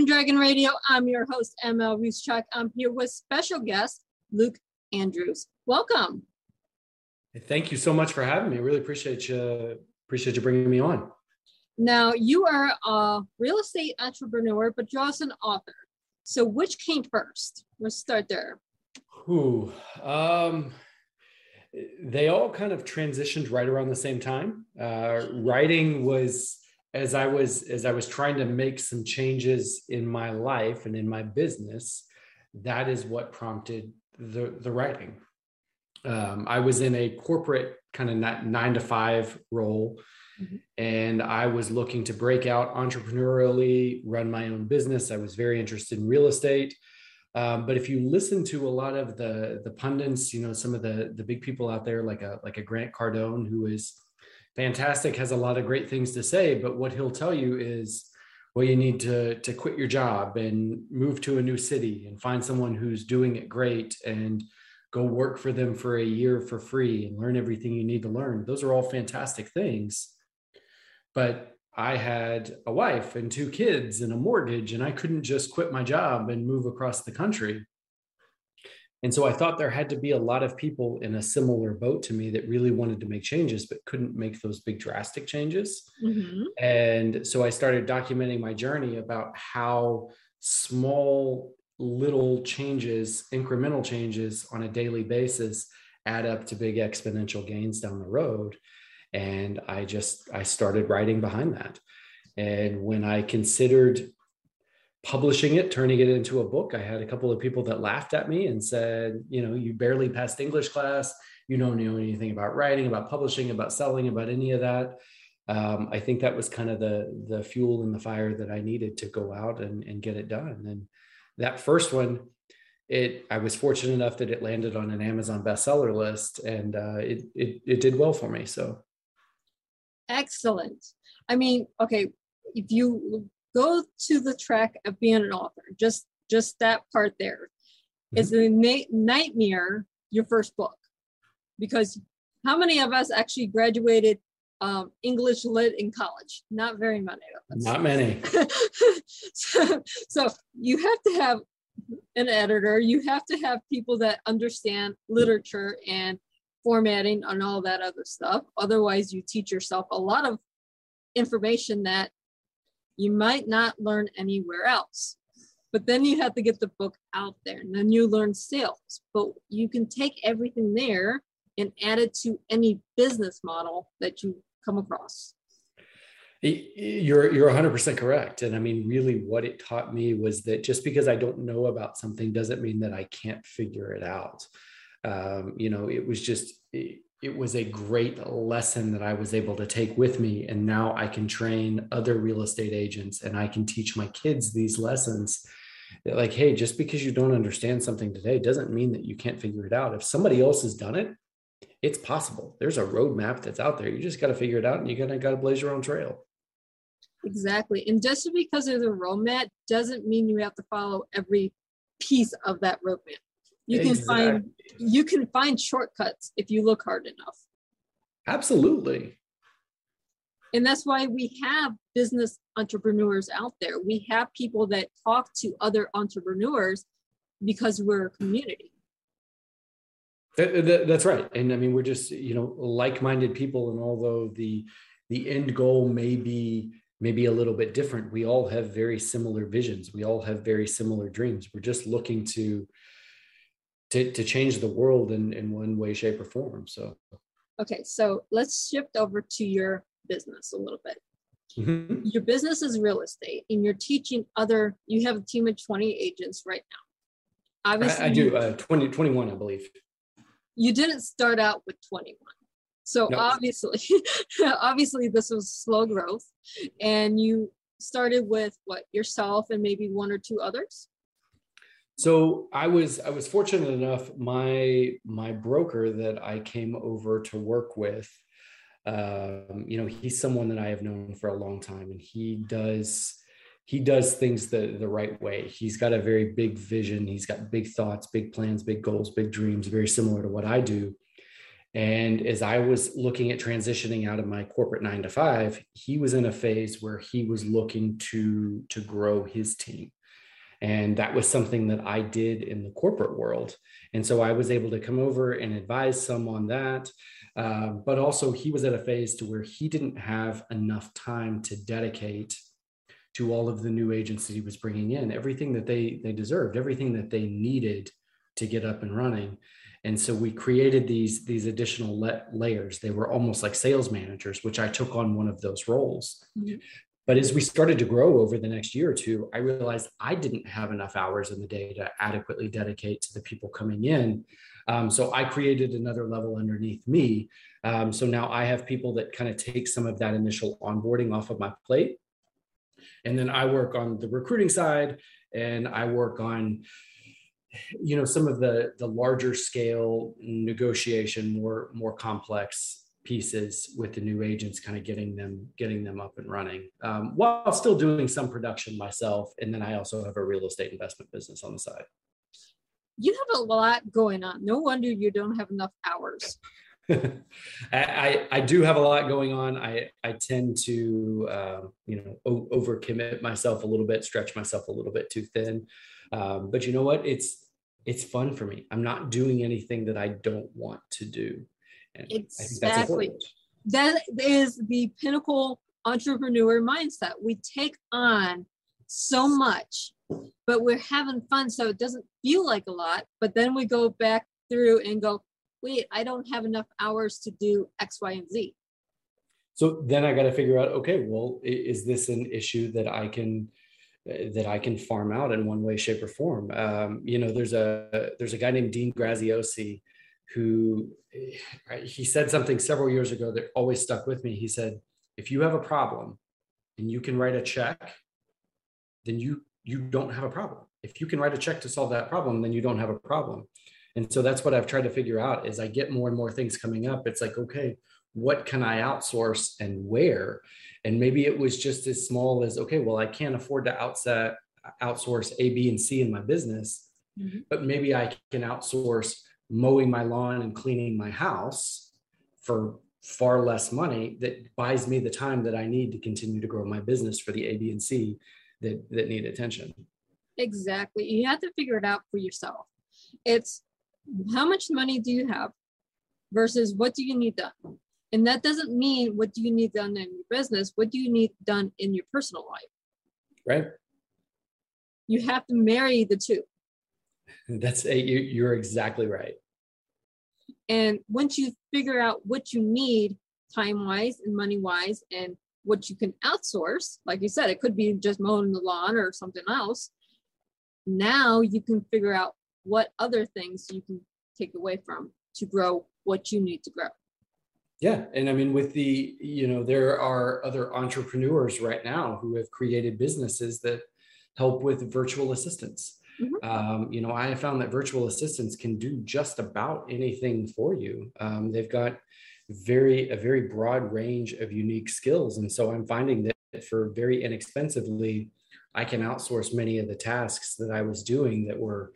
Welcome to Dove and Dragon Radio. I'm your host, ML Ruscsak. I'm here with special guest, Luke Andrews. Welcome. Thank you so much for having me. I really appreciate you appreciate you bringing me on. Now, you are a real estate entrepreneur, but you're also an author. So, which came first? Let's start there. Who? Um, they all kind of transitioned right around the same time. Uh, writing was as I was as I was trying to make some changes in my life and in my business. That is what prompted the the writing. Um, I was in a corporate kind of nine to five role. Mm-hmm. And I was looking to break out entrepreneurially, run my own business. I was very interested in real estate. Um, but if you listen to a lot of the the pundits, you know, some of the the big people out there, like a like a Grant Cardone, who is fantastic, has a lot of great things to say. But what he'll tell you is, well, you need to to quit your job and move to a new city and find someone who's doing it great and go work for them for a year for free and learn everything you need to learn. Those are all fantastic things. But I had a wife and two kids and a mortgage, and I couldn't just quit my job and move across the country. And so I thought there had to be a lot of people in a similar boat to me that really wanted to make changes, but couldn't make those big drastic changes. Mm-hmm. And so I started documenting my journey about how small little changes, incremental changes on a daily basis add up to big exponential gains down the road. And I just, I started writing behind that. And when I considered publishing it, turning it into a book, I had a couple of people that laughed at me and said, you know, you barely passed English class. You don't know anything about writing, about publishing, about selling, about any of that. Um, I think that was kind of the the fuel and the fire that I needed to go out and, and get it done. And that first one, it I was fortunate enough that it landed on an Amazon bestseller list, and uh, it, it it did well for me. So excellent. I mean, okay, if you go to the track of being an author, just just that part there, mm-hmm. a na- nightmare. Your first book, because how many of us actually graduated um, English lit in college. Not very many of us. Not many. so, so you have to have an editor. You have to have people that understand literature and formatting and all that other stuff. Otherwise, you teach yourself a lot of information that you might not learn anywhere else. But then you have to get the book out there and then you learn sales. But you can take everything there and add it to any business model that you come across you're you're 100% correct and i mean really what it taught me was that just because i don't know about something doesn't mean that i can't figure it out um, you know it was just it, it was a great lesson that i was able to take with me and now i can train other real estate agents and i can teach my kids these lessons like hey just because you don't understand something today doesn't mean that you can't figure it out if somebody else has done it it's possible. There's a roadmap that's out there. You just got to figure it out and you gotta got to blaze your own trail. Exactly. And just because there's a roadmap doesn't mean you have to follow every piece of that roadmap. You exactly. can find you can find shortcuts if you look hard enough. Absolutely. And that's why we have business entrepreneurs out there. We have people that talk to other entrepreneurs because we're a community. That, that, that's right. And I mean, we're just, you know, like-minded people. And although the, the end goal may be, maybe a little bit different, we all have very similar visions. We all have very similar dreams. We're just looking to, to, to change the world in, in one way, shape or form. So, okay. So let's shift over to your business a little bit. Mm-hmm. Your business is real estate and you're teaching other, you have a team of 20 agents right now. Obviously, I, I do uh, 20, 21, I believe you didn't start out with 21 so no. obviously obviously this was slow growth and you started with what yourself and maybe one or two others So I was I was fortunate enough. My my broker that I came over to work with, um, you know, he's someone that I have known for a long time, and he does he does things the the right way. He's got a very big vision. He's got big thoughts, big plans, big goals, big dreams, very similar to what I do. And as I was looking at transitioning out of my corporate nine to five, he was in a phase where he was looking to to grow his team and that was something that I did in the corporate world. And so I was able to come over and advise some on that. Uh, but also, he was at a phase to where he didn't have enough time to dedicate to all of the new agents that he was bringing in, everything that they they deserved, everything that they needed to get up and running. And so we created these these additional le- layers. They were almost like sales managers, which I took on one of those roles. Mm-hmm. But as we started to grow over the next year or two, I realized I didn't have enough hours in the day to adequately dedicate to the people coming in. Um, so I created another level underneath me. Um, so now I have people that kind of take some of that initial onboarding off of my plate. And then I work on the recruiting side and I work on you know some of the the larger scale negotiation more more complex pieces with the new agents kind of getting them getting them up and running um, while still doing some production myself and then i also have a real estate investment business on the side you have a lot going on no wonder you don't have enough hours I, I do have a lot going on. I, I tend to, uh, you know, o- overcommit myself a little bit, stretch myself a little bit too thin. Um, but you know what? It's, it's fun for me. I'm not doing anything that I don't want to do. And exactly. That is the pinnacle entrepreneur mindset. We take on so much, but we're having fun. So it doesn't feel like a lot. But then we go back through and go, wait, I don't have enough hours to do X, Y, and Z. So then I got to figure out, okay, well, is this an issue that I can that I can farm out in one way, shape, or form? Um, you know, there's a there's a guy named Dean Graziosi who he said something several years ago that always stuck with me. He said, if you have a problem and you can write a check, then you you don't have a problem. If you can write a check to solve that problem, then you don't have a problem. And so that's what I've tried to figure out as I get more and more things coming up. It's like, okay, what can I outsource and where? And maybe it was just as small as, okay, well, I can't afford to outset, outsource A, B, and C in my business, mm-hmm. but maybe I can outsource mowing my lawn and cleaning my house for far less money that buys me the time that I need to continue to grow my business for the A, B, and C that, that need attention. Exactly. You have to figure it out for yourself. It's how much money do you have versus what do you need done? And that doesn't mean what do you need done in your business, what do you need done in your personal life? Right. You have to marry the two. That's a, you, you're exactly right. And once you figure out what you need time wise and money wise and what you can outsource, like you said, it could be just mowing the lawn or something else. Now you can figure out what other things you can take away from to grow what you need to grow. Yeah. And I mean, with the, you know, there are other entrepreneurs right now who have created businesses that help with virtual assistants Mm-hmm. Um, you know, I have found that virtual assistants can do just about anything for you. Um, they've got very a very broad range of unique skills, and so I'm finding that for very inexpensively, I can outsource many of the tasks that I was doing that were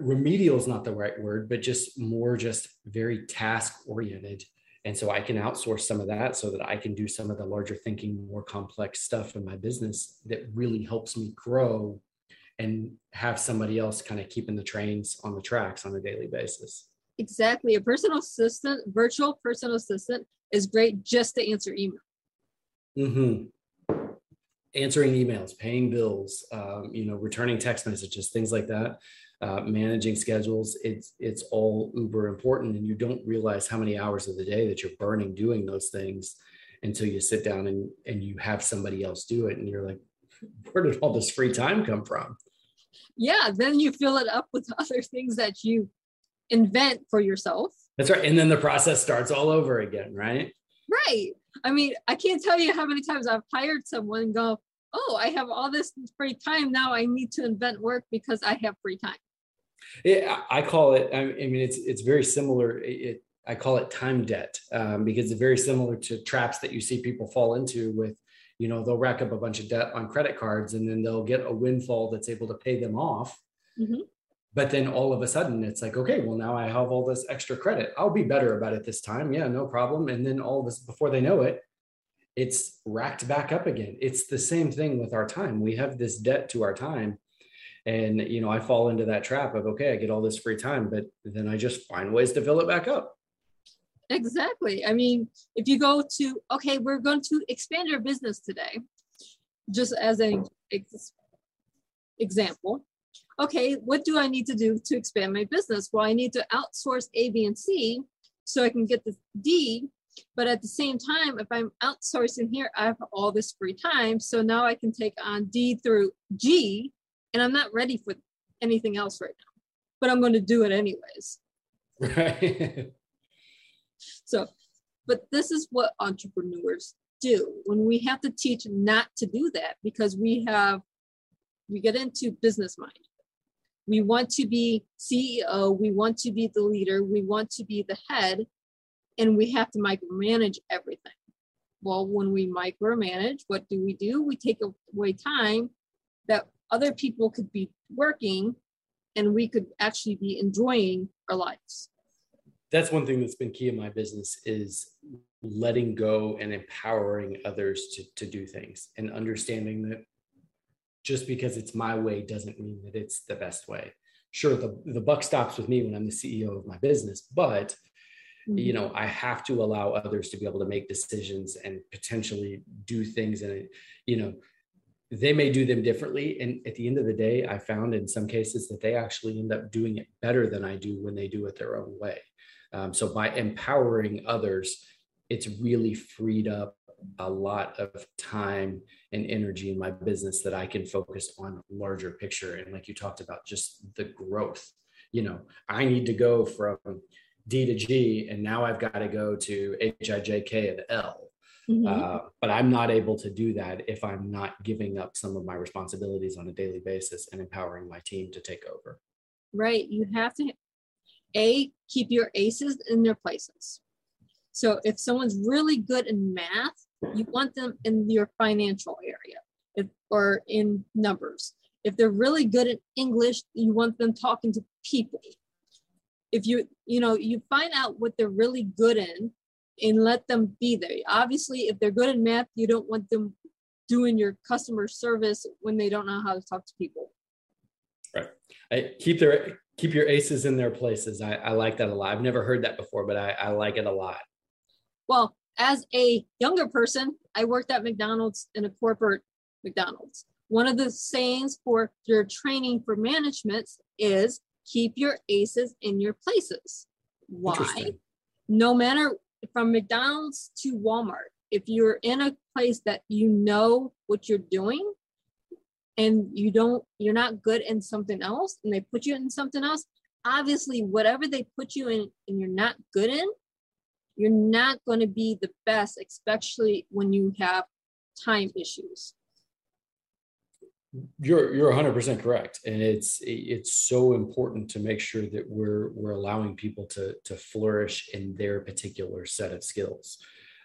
remedial is not the right word, but just more just very task oriented. And so I can outsource some of that so that I can do some of the larger thinking, more complex stuff in my business that really helps me grow and have somebody else kind of keeping the trains on the tracks on a daily basis. Exactly. A personal assistant, virtual personal assistant is great just to answer email. Mm-hmm. Answering emails, paying bills, um, you know, returning text messages, things like that. Uh, managing schedules, it's it's all uber important, and you don't realize how many hours of the day that you're burning doing those things until you sit down and and you have somebody else do it, and you're like, where did all this free time come from? Yeah, then you fill it up with other things that you invent for yourself. That's right. And then the process starts all over again, right? Right. I mean, I can't tell you how many times I've hired someone and go, oh, I have all this free time now. I need to invent work because I have free time. Yeah, I call it. I mean, it's it's very similar. It, I call it time debt um, because it's very similar to traps that you see people fall into with, you know, they'll rack up a bunch of debt on credit cards and then they'll get a windfall that's able to pay them off. Mm-hmm. But then all of a sudden it's like, okay, well, now I have all this extra credit. I'll be better about it this time. Yeah, no problem. And then all of this, before they know it, it's racked back up again. It's the same thing with our time. We have this debt to our time. And, you know, I fall into that trap of, okay, I get all this free time, but then I just find ways to fill it back up. Exactly. I mean, if you go to, okay, we're going to expand our business today, just as an ex- example. Okay, what do I need to do to expand my business? Well, I need to outsource A, B, and C so I can get the D. But at the same time, if I'm outsourcing here, I have all this free time. So now I can take on D through G, and I'm not ready for anything else right now. But I'm going to do it anyways. Right. So, but this is what entrepreneurs do when we have to teach not to do that because we have, we get into business mind. We want to be CEO, we want to be the leader, we want to be the head, and we have to micromanage everything. Well, when we micromanage, what do we do? We take away time that other people could be working and we could actually be enjoying our lives that's one thing that's been key in my business is letting go and empowering others to, to do things and understanding that just because it's my way doesn't mean that it's the best way. Sure the, the buck stops with me when i'm the ceo of my business but mm-hmm. you know i have to allow others to be able to make decisions and potentially do things and you know they may do them differently. And at the end of the day i found in some cases that they actually end up doing it better than i do when they do it their own way um, so by empowering others, it's really freed up a lot of time and energy in my business that I can focus on larger picture. And like you talked about, just the growth. You know, I need to go from D to G, and now I've got to go to H I J K and L. Mm-hmm. Uh, but I'm not able to do that if I'm not giving up some of my responsibilities on a daily basis and empowering my team to take over. Right. You have to a, keep your aces in their places. So if someone's really good in math, you want them in your financial area if, or in numbers. If they're really good at English, you want them talking to people. If you, you know, you find out what they're really good in and let them be there. Obviously, if they're good in math, you don't want them doing your customer service when they don't know how to talk to people. Right. I keep their keep your aces in their places. I, I like that a lot. I've never heard that before, but I, I like it a lot. Well, as a younger person, I worked at McDonald's in a corporate McDonald's. One of the sayings for your training for management is keep your aces in your places. Why? No matter from McDonald's to Walmart, if you're in a place that you know what you're doing, and you don't you're not good in something else and they put you in something else obviously whatever they put you in and you're not good in you're not going to be the best especially when you have time issues. You're you're 100% correct and it's it's so important to make sure that we're we're allowing people to to flourish in their particular set of skills.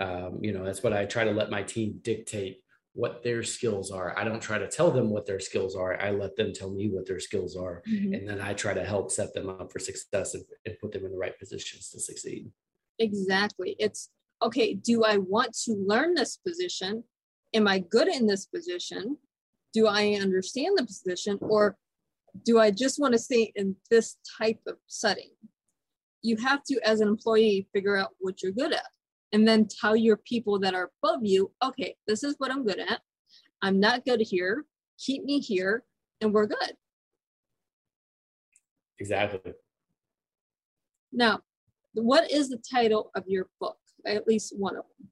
Um, you know that's what i try to let my team dictate what their skills are. I don't try to tell them what their skills are. I let them tell me what their skills are. Mm-hmm. And then I try to help set them up for success and, and put them in the right positions to succeed. Exactly. It's okay, do I want to learn this position? Am I good in this position? Do I understand the position? Or do I just want to stay in this type of setting? You have to, as an employee, figure out what you're good at and then tell your people that are above you, okay, this is what I'm good at. I'm not good here. Keep me here, and we're good. Exactly. Now, what is the title of your book? At least one of them.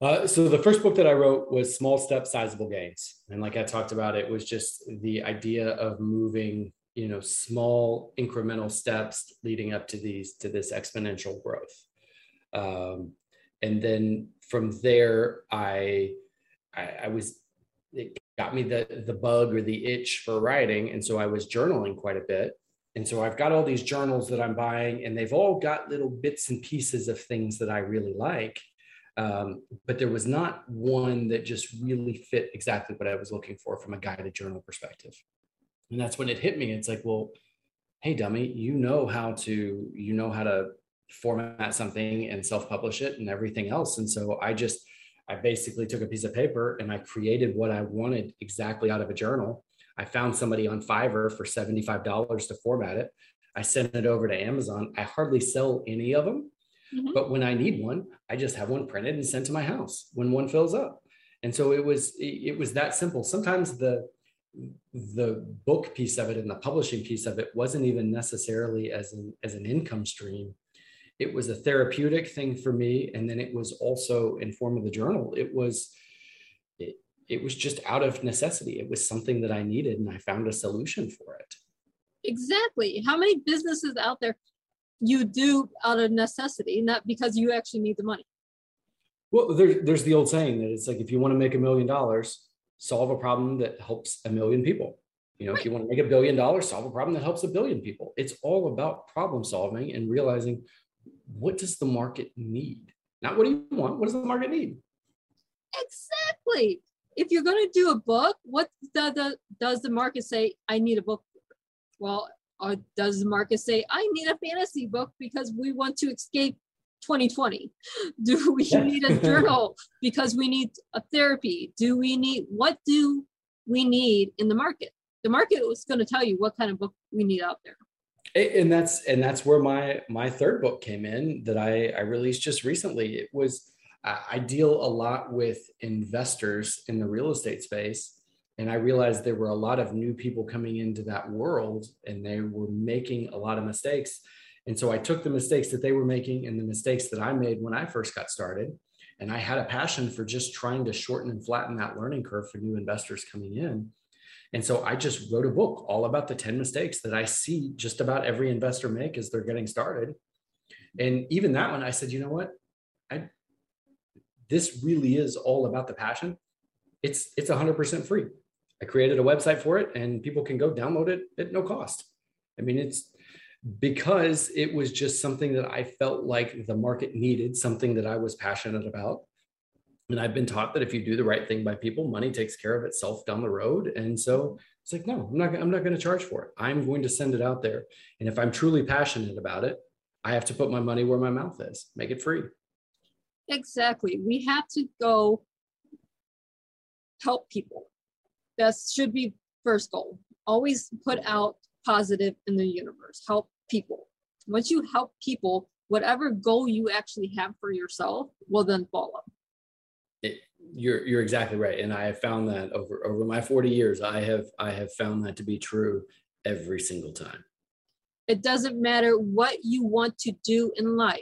Uh, so the first book that I wrote was Small Steps, Sizable Gains, and like I talked about, it was just the idea of moving, you know, small incremental steps leading up to these to this exponential growth. Um, and then from there, I, I, I was it got me the the bug or the itch for writing. And so i was journaling quite a bit. And so i've got all these journals that i'm buying and they've all got little bits and pieces of things that i really like. Um, but there was not one that just really fit exactly what i was looking for from a guided journal perspective. And that's when it hit me. It's like well hey dummy you know how to you know how to format something and self-publish it and everything else and so i just I basically took a piece of paper and I created what I wanted exactly out of a journal. I found somebody on Fiverr for $75 to format it. I sent it over to Amazon. I hardly sell any of them, mm-hmm. but when I need one, I just have one printed and sent to my house when one fills up. And so it was it was that simple. Sometimes the the book piece of it and the publishing piece of it wasn't even necessarily as an as an income stream it was a therapeutic thing for me and then it was also in form of the journal. It was it, it was just out of necessity. It was something that i needed and i found a solution for it. Exactly. How many businesses out there you do out of necessity not because you actually need the money? Well there, there's the old saying that it's like if you want to make a million dollars solve a problem that helps a million people. You know right. if you want to make a billion dollars solve a problem that helps a billion people. It's all about problem solving and realizing what does the market need? Not what do you want? What does the market need? Exactly. If you're going to do a book, what the, the, does the market say? I need a book. Well, or does the market say I need a fantasy book because we want to escape 2020? Do we need a journal because we need a therapy? Do we need what do we need in the market? The market is going to tell you what kind of book we need out there and that's and that's where my my third book came in that I, I released just recently. It was uh, I deal a lot with investors in the real estate space, and I realized there were a lot of new people coming into that world, and they were making a lot of mistakes. And so I took the mistakes that they were making and the mistakes that I made when I first got started, and I had a passion for just trying to shorten and flatten that learning curve for new investors coming in. And so I just wrote a book all about the 10 mistakes that I see just about every investor make as they're getting started. And even that one, I said, you know what? I this really is all about the passion. It's it's 100% free. I created a website for it and people can go download it at no cost. I mean, it's because it was just something that I felt like the market needed, something that I was passionate about and I've been taught that if you do the right thing by people, money takes care of itself down the road. And so it's like, no, I'm not, I'm not going to charge for it. I'm going to send it out there. And if I'm truly passionate about it, I have to put my money where my mouth is, make it free. Exactly. We have to go help people. That should be first goal. Always put out positive in the universe, help people. Once you help people, whatever goal you actually have for yourself will then follow you're you're exactly right and i have found that over over my 40 years i have i have found that to be true every single time. It doesn't matter what you want to do in life.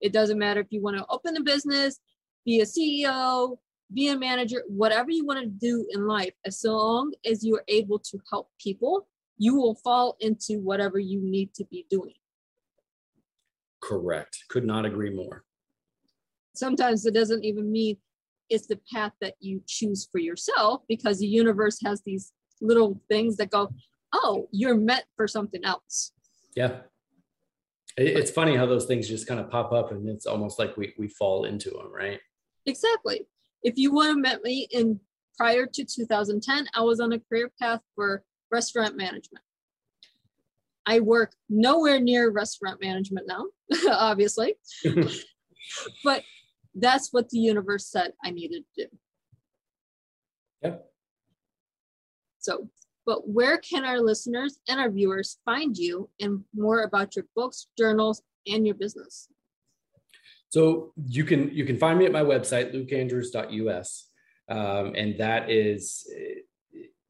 It doesn't matter if you want to open a business be a ceo be a manager whatever you want to do in life as long as you're able to help people you will fall into whatever you need to be doing. Correct. Could not agree more. Sometimes it doesn't even mean it's the path that you choose for yourself because the universe has these little things that go, oh, you're meant for something else. Yeah. It's funny how those things just kind of pop up and it's almost like we, we fall into them, right? Exactly. If you would have met me in prior to 2010, I was on a career path for restaurant management. I work nowhere near restaurant management now, obviously. but that's what the universe said I needed to do. Yep. So, but where can our listeners and our viewers find you and more about your books, journals, and your business? So you can you can find me at my website lukeandrews.us, um, and that is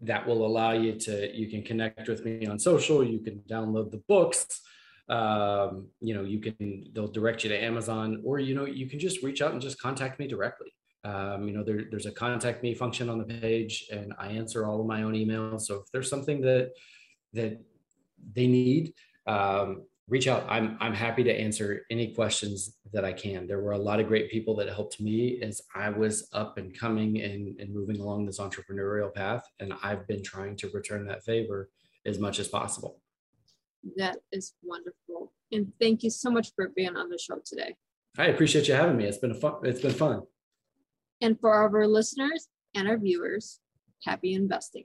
that will allow you to you can connect with me on social. You can download the books um, you know, you can they'll direct you to Amazon, or you know, you can just reach out and just contact me directly. Um, you know, there, there's a contact me function on the page, and I answer all of my own emails. So if there's something that that they need, um, reach out. I'm I'm happy to answer any questions that I can. There were a lot of great people that helped me as I was up and coming and, and moving along this entrepreneurial path. And I've been trying to return that favor as much as possible. That is wonderful. And thank you so much for being on the show today. I appreciate you having me. It's been a fun, it's been fun. And for our listeners and our viewers, happy investing.